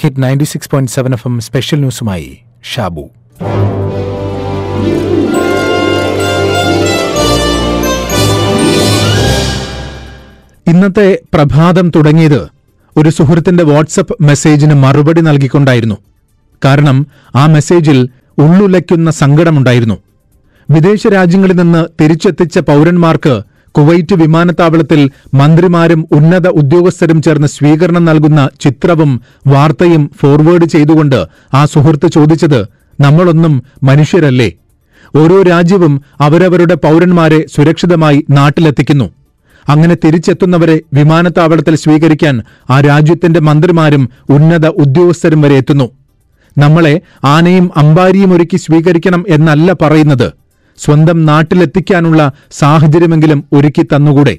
Hit ninety six point seven F M special ന്യൂസുമായി Shabu. ഇന്നത്തെ പ്രഭാതം തുടങ്ങിയത് ഒരു സുഹൃത്തിന്റെ വാട്സപ്പ് മെസ്സേജിന് മറുപടി നൽകിക്കൊണ്ടായിരുന്നു. കാരണം ആ മെസ്സേജിൽ ഉള്ളുലയ്ക്കുന്ന സങ്കടമുണ്ടായിരുന്നു. വിദേശ രാജ്യങ്ങളിൽ നിന്ന് തിരിച്ചെത്തിച്ച പൗരന്മാർക്ക് കുവൈറ്റ് വിമാനത്താവളത്തിൽ മന്ത്രിമാരും ഉന്നത ഉദ്യോഗസ്ഥരും ചേർന്ന് സ്വീകരണം നൽകുന്ന ചിത്രവും വാർത്തയും ഫോർവേഡ് ചെയ്തുകൊണ്ട് ആ സുഹൃത്ത് ചോദിച്ചത് നമ്മളൊന്നും മനുഷ്യരല്ലേ? ഓരോ രാജ്യവും അവരവരുടെ പൗരന്മാരെ സുരക്ഷിതമായി നാട്ടിലെത്തിക്കുന്നു. അങ്ങനെ തിരിച്ചെത്തുന്നവരെ വിമാനത്താവളത്തിൽ സ്വീകരിക്കാൻ ആ രാജ്യത്തിന്റെ മന്ത്രിമാരും ഉന്നത ഉദ്യോഗസ്ഥരും വരെ എത്തുന്നു. നമ്മളെ ആനയും അമ്പാരിയും ഒരുക്കി സ്വീകരിക്കണം എന്നല്ല പറയുന്നത്. സ്വന്തം നാട്ടിലെത്തിക്കാനുള്ള സാഹചര്യമെങ്കിലും ഒരുക്കി തന്നുകൂടെ?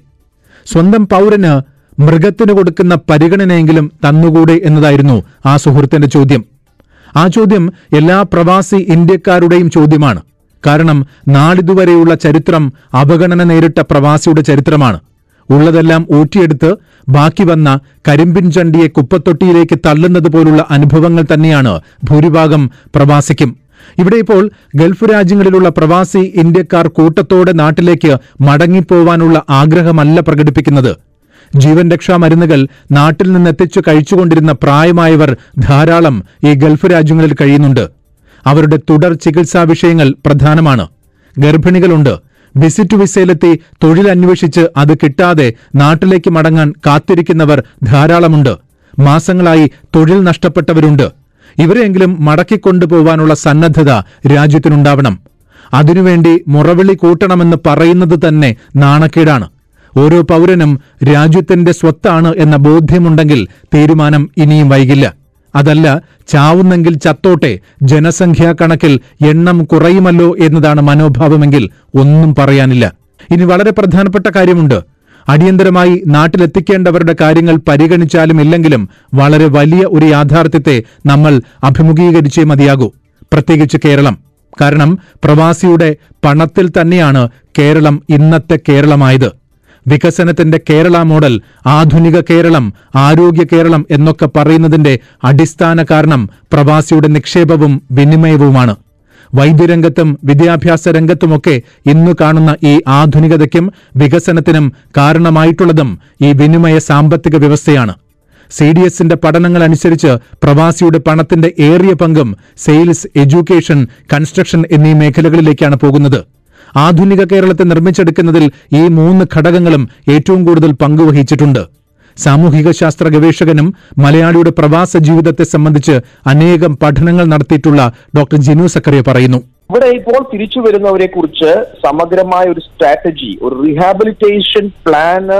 സ്വന്തം പൗരന് മൃഗത്തിന് കൊടുക്കുന്ന പരിഗണനയെങ്കിലും തന്നുകൂടെ എന്നതായിരുന്നു ആ സുഹൃത്തിന്റെ ചോദ്യം. ആ ചോദ്യം എല്ലാ പ്രവാസി ഇന്ത്യക്കാരുടെയും ചോദ്യമാണ്. കാരണം നാളിതുവരെയുള്ള ചരിത്രം അവഗണന നേരിട്ട പ്രവാസിയുടെ ചരിത്രമാണ്. ഉള്ളതെല്ലാം ഊറ്റിയെടുത്ത് ബാക്കി വന്ന കരിമ്പിൻ ചണ്ടിയെ കുപ്പത്തൊട്ടിയിലേക്ക് തള്ളുന്നത് പോലുള്ള അനുഭവങ്ങൾ തന്നെയാണ് ഭൂരിഭാഗം പ്രവാസിക്കും. ഇവിടെ ഇപ്പോൾ ഗൾഫ് രാജ്യങ്ങളിലുള്ള പ്രവാസി ഇന്ത്യക്കാർ കൂട്ടത്തോടെ നാട്ടിലേക്ക് മടങ്ങിപ്പോവാനുള്ള ആഗ്രഹമല്ല പ്രകടിപ്പിക്കുന്നത്. ജീവൻ രക്ഷാ മരുന്നുകൾ നാട്ടിൽ നിന്നെത്തിച്ചു കഴിച്ചുകൊണ്ടിരുന്ന പ്രായമായവർ ധാരാളം ഈ ഗൾഫ് രാജ്യങ്ങളിൽ കഴിയുന്നുണ്ട്. അവരുടെ തുടർ ചികിത്സാ വിഷയങ്ങൾ പ്രധാനമാണ്. ഗർഭിണികളുണ്ട്. വിസിറ്റ് വിസയിലെത്തി തൊഴിൽ അന്വേഷിച്ച് അത് കിട്ടാതെ നാട്ടിലേക്ക് മടങ്ങാൻ കാത്തിരിക്കുന്നവർ ധാരാളമുണ്ട്. മാസങ്ങളായി തൊഴിൽ നഷ്ടപ്പെട്ടവരുണ്ട്. ഇവരെയെങ്കിലും മടക്കിക്കൊണ്ടുപോവാനുള്ള സന്നദ്ധത രാജ്യത്തിനുണ്ടാവണം. അതിനുവേണ്ടി മുറവിളി കൂട്ടണമെന്ന് പറയുന്നത് തന്നെ നാണക്കേടാണ്. ഓരോ പൗരനും രാജ്യത്തിന്റെ സ്വത്താണ് എന്ന ബോധ്യമുണ്ടെങ്കിൽ തീരുമാനം ഇനിയും വൈകില്ല. അതല്ല ചാവുന്നെങ്കിൽ ചത്തോട്ടെ ജനസംഖ്യാ കണക്കിൽ എണ്ണം കുറയുമല്ലോ എന്നതാണ് മനോഭാവമെങ്കിൽ ഒന്നും പറയാനില്ല. ഇനി വളരെ പ്രധാനപ്പെട്ട കാര്യമുണ്ട്. അടിയന്തരമായി നാട്ടിലെത്തിക്കേണ്ടവരുടെ കാര്യങ്ങൾ പരിഗണിച്ചാലും ഇല്ലെങ്കിലും വളരെ വലിയ ഒരു യാഥാർത്ഥ്യത്തെ നമ്മൾ അഭിമുഖീകരിച്ചേ മതിയാകൂ. പ്രത്യേകിച്ച് കേരളം. കാരണം പ്രവാസിയുടെ പണത്തിൽ തന്നെയാണ് കേരളം ഇന്നത്തെ കേരളമായത്. വികസനത്തിന്റെ കേരള മോഡൽ ആധുനിക കേരളം ആരോഗ്യ കേരളം എന്നൊക്കെ പറയുന്നതിന്റെ അടിസ്ഥാന കാരണം പ്രവാസിയുടെ നിക്ഷേപവും വിനിമയവുമാണ്. വൈദ്യരംഗത്തും വിദ്യാഭ്യാസ രംഗത്തുമൊക്കെ ഇന്നു കാണുന്ന ഈ ആധുനികതയ്ക്കും വികസനത്തിനും കാരണമായിട്ടുള്ളതും ഈ വിനിമയ സാമ്പത്തിക വ്യവസ്ഥയാണ്. സി ഡി എസിന്റെ പഠനങ്ങൾ അനുസരിച്ച് പ്രവാസിയുടെ പണത്തിന്റെ ഏറിയ പങ്കും സെയിൽസ് എഡ്യൂക്കേഷൻ കൺസ്ട്രക്ഷൻ എന്നീ മേഖലകളിലേക്കാണ് പോകുന്നത്. ആധുനിക കേരളത്തെ നിർമ്മിച്ചെടുക്കുന്നതിൽ ഈ മൂന്ന് ഘടകങ്ങളും ഏറ്റവും കൂടുതൽ പങ്കുവഹിച്ചിട്ടുണ്ട്. സാമൂഹിക ശാസ്ത്ര ഗവേഷകനും മലയാളിയുടെ പ്രവാസ ജീവിതത്തെ സംബന്ധിച്ച് അനേകം പഠനങ്ങൾ നടത്തിയിട്ടുള്ള ഡോക്ടർ ജിനു സക്കറിയ പറയുന്നു. ഇവിടെ ഇപ്പോൾ തിരിച്ചു വരുന്നവരെ കുറിച്ച് സമഗ്രമായ ഒരു സ്ട്രാറ്റജി ഒരു റീഹാബിലിറ്റേഷൻ പ്ലാന്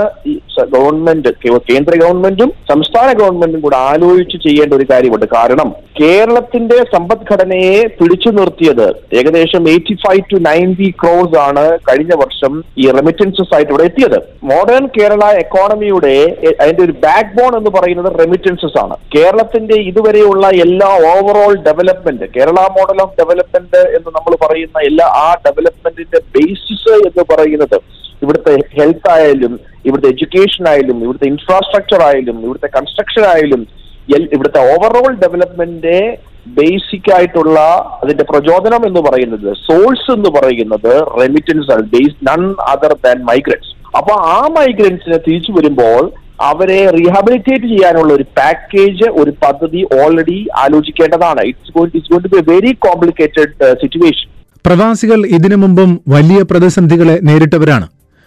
ഗവൺമെന്റ് കേന്ദ്ര ഗവൺമെന്റും സംസ്ഥാന ഗവൺമെന്റും കൂടെ ആലോചിച്ച് ചെയ്യേണ്ട ഒരു കാര്യമുണ്ട്. കാരണം കേരളത്തിന്റെ സമ്പദ്ഘടനയെ പിടിച്ചു നിർത്തിയത് ഏകദേശം eighty five to ninety crores ആണ് കഴിഞ്ഞ വർഷം ഈ റെമിറ്റൻസസ് ആയിട്ട് ഇവിടെ എത്തിയത്. മോഡേൺ കേരള എക്കോണമിയുടെ അതിന്റെ ഒരു ബാക്ക് ബോൺ എന്ന് പറയുന്നത് റെമിറ്റൻസസ് ആണ്. കേരളത്തിന്റെ ഇതുവരെയുള്ള എല്ലാ overall development Kerala model of development എന്ന് നമ്മൾ പറയുന്ന എല്ലാ ആ ഡെവലപ്മെന്റിന്റെ ബേസിസ് എന്ന് പറയുന്നത് ഇവിടുത്തെ ഹെൽത്ത് ആയാലും ഇവിടുത്തെ എഡ്യൂക്കേഷൻ ആയാലും ഇവിടുത്തെ ഇൻഫ്രാസ്ട്രക്ചർ ആയാലും ഇവിടുത്തെ കൺസ്ട്രക്ഷൻ ആയാലും ഇവിടുത്തെ ഓവറോൾ ഡെവലപ്മെന്റിന്റെ ബേസിക് ആയിട്ടുള്ള അതിന്റെ പ്രചോദനം എന്ന് പറയുന്നത് സോഴ്സ് എന്ന് പറയുന്നത് റെമിറ്റൻസ് ആണ്. Base none other than migrants അപ്പൊ ആ മൈഗ്രൻസിനെ തിരിച്ചു വരുമ്പോൾ അവരെ റീഹാബിലിറ്റേറ്റ് ചെയ്യാനുള്ള ഒരു പാക്കേജ് ഒരു പദ്ധതി already ആലോചിക്കേണ്ടതാണ്. It's it's going to be very complicated situation പ്രവാസികൾ ഇതിനു മുമ്പും വലിയ പ്രതിസന്ധികളെ നേരിട്ടവരാണ്.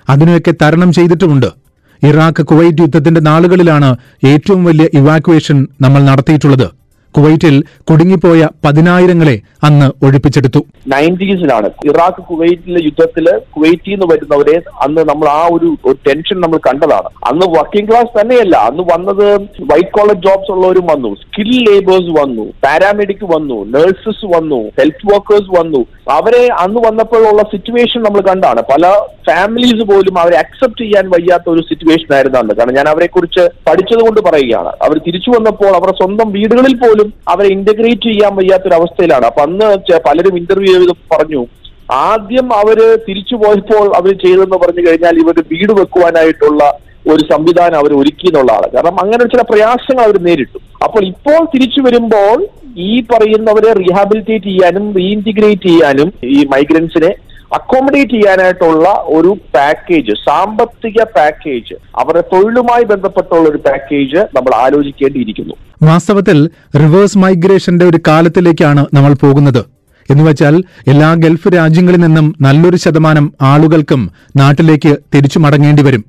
അതിനെയൊക്കെ തരണം ചെയ്തിട്ടുമുണ്ട്. ഇറാഖ് കുവൈറ്റ് യുദ്ധത്തിന്റെ നാളുകളിലാണ് ഏറ്റവും വലിയ ഇവാക്വേഷൻ നമ്മൾ നടത്തിയിട്ടുള്ളത്. കുവൈറ്റിൽ കുടുങ്ങിപ്പോയ പതിനായിരങ്ങളെ അന്ന് ഒഴിപ്പിച്ചെടുത്തു. നയന്റീസിലാണ് ഇറാഖ് കുവൈറ്റിലെ യുദ്ധത്തിൽ കുവൈറ്റിൽ നിന്ന് വരുന്നവരെ അന്ന് നമ്മൾ ആ ഒരു ടെൻഷൻ നമ്മൾ കണ്ടതാണ്. അന്ന് വർക്കിംഗ് ക്ലാസ് തന്നെയല്ല. അന്ന് വന്നത് വൈറ്റ് കോളർ ജോബ്സ് ഉള്ളവരും വന്നു. സ്കിൽ ലേബേഴ്സ് വന്നു. പാരാമെഡിക് വന്നു. നഴ്സസ് വന്നു. ഹെൽത്ത് വർക്കേഴ്സ് വന്നു. അവരെ അന്ന് വന്നപ്പോഴുള്ള സിറ്റുവേഷൻ നമ്മൾ കണ്ടാണ്. പല ഫാമിലീസ് പോലും അവരെ അക്സെപ്റ്റ് ചെയ്യാൻ വയ്യാത്ത ഒരു സിറ്റുവേഷൻ ആയിരുന്നു അന്ന്. കാരണം ഞാൻ അവരെ കുറിച്ച് പഠിച്ചത് കൊണ്ട് പറയുകയാണ്. അവർ തിരിച്ചു വന്നപ്പോൾ അവരുടെ സ്വന്തം വീടുകളിൽ പോലും അവരെ ഇന്റഗ്രേറ്റ് ചെയ്യാൻ വയ്യാത്തൊരു അവസ്ഥയിലാണ് അപ്പൊ അന്ന് പലരും ഇന്റർവ്യൂ ചെയ്ത് പറഞ്ഞു. ആദ്യം അവർ തിരിച്ചു പോയപ്പോൾ അവർ ചെയ്തെന്ന് പറഞ്ഞു കഴിഞ്ഞാൽ ഇവർ വീട് വെക്കുവാനായിട്ടുള്ള ഒരു സംവിധാനം അവർ ഒരുക്കി എന്നുള്ളതാണ്. കാരണം അങ്ങനെ ചില പ്രയാസങ്ങൾ അവർ നേരിട്ടു. അപ്പോൾ ഇപ്പോൾ തിരിച്ചു വരുമ്പോൾ ഈ പറയുന്നവരെ റീഹാബിലിറ്റേറ്റ് ചെയ്യാനും റീഇന്റിഗ്രേറ്റ് ചെയ്യാനും ഈ മൈഗ്രൻസിനെ അക്കോമഡേറ്റ് ചെയ്യാനായിട്ടുള്ള ഒരു പാക്കേജ് സാമ്പത്തിക പാക്കേജ് അവരുടെ തൊഴിലുമായി ബന്ധപ്പെട്ടുള്ള ഒരു പാക്കേജ് നമ്മൾ ആലോചിക്കേണ്ടിയിരിക്കുന്നു. വാസ്തവത്തിൽ റിവേഴ്സ് മൈഗ്രേഷന്റെ ഒരു കാലത്തിലേക്കാണ് നമ്മൾ പോകുന്നത്. എന്നുവെച്ചാൽ എല്ലാ ഗൾഫ് രാജ്യങ്ങളിൽ നിന്നും നല്ലൊരു ശതമാനം ആളുകൾക്കും നാട്ടിലേക്ക് തിരിച്ചു മടങ്ങേണ്ടി വരും.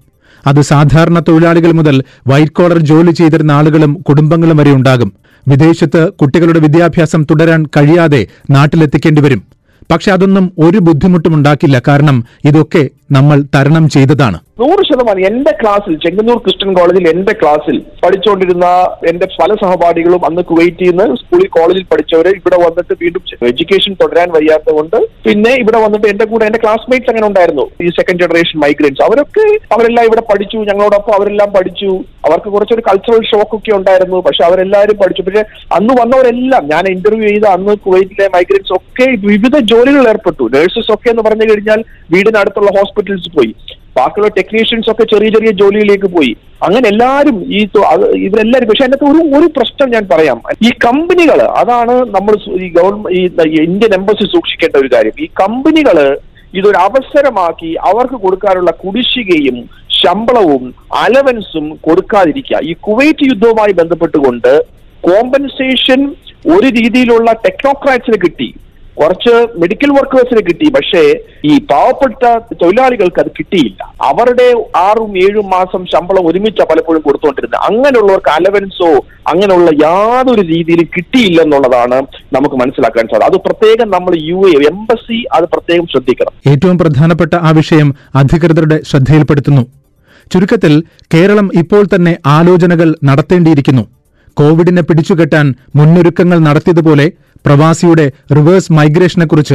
അത് സാധാരണ തൊഴിലാളികൾ മുതൽ വൈറ്റ് കോളർ ജോലി ചെയ്തിരുന്ന ആളുകളും കുടുംബങ്ങളും വരെ ഉണ്ടാകും. വിദേശത്ത് കുട്ടികളുടെ വിദ്യാഭ്യാസം തുടരാൻ കഴിയാതെ നാട്ടിലെത്തിക്കേണ്ടി വരും. പക്ഷെ അതൊന്നും ഒരു ബുദ്ധിമുട്ടും ഉണ്ടാക്കില്ല കാരണം ഇതൊക്കെ നമ്മൾ തരണം ചെയ്തതാണ്. നൂറ് ശതമാനം എന്റെ ക്ലാസ്സിൽ ചെങ്ങന്നൂർ ക്രിസ്ത്യൻ കോളേജിൽ എന്റെ ക്ലാസ്സിൽ പഠിച്ചുകൊണ്ടിരുന്ന എന്റെ പല സഹപാഠികളും അന്ന് കുവൈറ്റിൽ നിന്ന് സ്കൂളിൽ കോളേജിൽ പഠിച്ചവരെ ഇവിടെ വന്നിട്ട് വീണ്ടും എഡ്യൂക്കേഷൻ തുടരാൻ വയ്യാത്തതുകൊണ്ട് പിന്നെ ഇവിടെ വന്നിട്ട് എന്റെ കൂടെ എന്റെ ക്ലാസ്മേറ്റ്സ് അങ്ങനെ ഉണ്ടായിരുന്നു. ഈ സെക്കൻഡ് ജനറേഷൻ മൈഗ്രൻസ് അവരൊക്കെ അവരെല്ലാം ഇവിടെ പഠിച്ചു ഞങ്ങളോടൊപ്പം അവരെല്ലാം പഠിച്ചു. അവർക്ക് കുറച്ചൊരു കൾച്ചറൽ ഷോക്ക് ഒക്കെ ഉണ്ടായിരുന്നു. പക്ഷെ അവരെല്ലാവരും പഠിച്ചു. പക്ഷെ അന്ന് വന്നവരെല്ലാം ഞാൻ ഇന്റർവ്യൂ ചെയ്ത അന്ന് കുവൈറ്റിലെ മൈഗ്രൻസ് ഒക്കെ വിവിധ ജോലികളിൽ ഏർപ്പെട്ടു. നഴ്സസ് ഒക്കെ എന്ന് പറഞ്ഞു കഴിഞ്ഞാൽ വീടിനടുത്തുള്ള ഹോസ്പിറ്റൽസ് പോയി. ബാക്കിയുള്ള ടെക്നീഷ്യൻസ് ഒക്കെ ചെറിയ ചെറിയ ജോലിയിലേക്ക് പോയി. അങ്ങനെ എല്ലാവരും ഈ ഇവരെല്ലാവരും പക്ഷെ അതിനകത്ത് ഒരു ഒരു പ്രശ്നം ഞാൻ പറയാം. ഈ കമ്പനികൾ അതാണ് നമ്മൾ ഈ ഗവൺമെന്റ് ഈ ഇന്ത്യൻ എംബസി സൂക്ഷിക്കേണ്ട ഒരു കാര്യം. ഈ കമ്പനികൾ ഇതൊരു അവസരമാക്കി അവർക്ക് കൊടുക്കാനുള്ള കുടിശ്ശികയും ശമ്പളവും അലവൻസും കൊടുക്കാതിരിക്കുക. ഈ കുവൈറ്റ് യുദ്ധവുമായി ബന്ധപ്പെട്ടുകൊണ്ട് കോമ്പൻസേഷൻ ഒരു രീതിയിലുള്ള ടെക്നോക്രാറ്റ്സിന് കിട്ടി. കുറച്ച് മെഡിക്കൽ വർക്കേഴ്സിന് കിട്ടി പക്ഷേ ഈ പാവപ്പെട്ട തൊഴിലാളികൾക്ക് അത് കിട്ടിയില്ല. അവരുടെ ആറും ഏഴും മാസം ശമ്പളം ഒരുമിച്ച പലപ്പോഴും കൊടുത്തുകൊണ്ടിരുന്നത്. അങ്ങനെയുള്ളവർക്ക് അലവൻസോ അങ്ങനെയുള്ള യാതൊരു രീതിയിലും കിട്ടിയില്ലെന്നുള്ളതാണ് നമുക്ക് മനസ്സിലാക്കാൻ സാധിക്കും അത് പ്രത്യേകം നമ്മൾ യു എ എംബസി അത് പ്രത്യേകം ശ്രദ്ധിക്കണം. ഏറ്റവും പ്രധാനപ്പെട്ട ആ വിഷയം അധികൃതരുടെ ശ്രദ്ധയിൽപ്പെടുത്തുന്നു. ചുരുക്കത്തിൽ കേരളം ഇപ്പോൾ തന്നെ ആലോചനകൾ നടത്തേണ്ടിയിരിക്കുന്നു. കോവിഡിനെ പിടിച്ചുകെട്ടാൻ മുന്നൊരുക്കങ്ങൾ നടത്തിയതുപോലെ പ്രവാസിയുടെ റിവേഴ്സ് മൈഗ്രേഷനെക്കുറിച്ച്.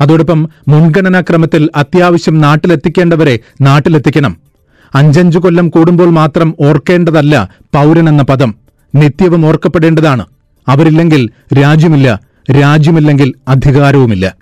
അതോടൊപ്പം മുൻഗണനാക്രമത്തിൽ അത്യാവശ്യം നാട്ടിലെത്തിക്കേണ്ടവരെ നാട്ടിലെത്തിക്കണം. അഞ്ചഞ്ചു കൊല്ലം കൂടുമ്പോൾ മാത്രം ഓർക്കേണ്ടതല്ല പൗരനെന്ന പദം. നിത്യവും ഓർക്കപ്പെടേണ്ടതാണ്. അവരില്ലെങ്കിൽ രാജ്യമില്ല രാജ്യമില്ലെങ്കിൽ അധികാരവുമില്ല.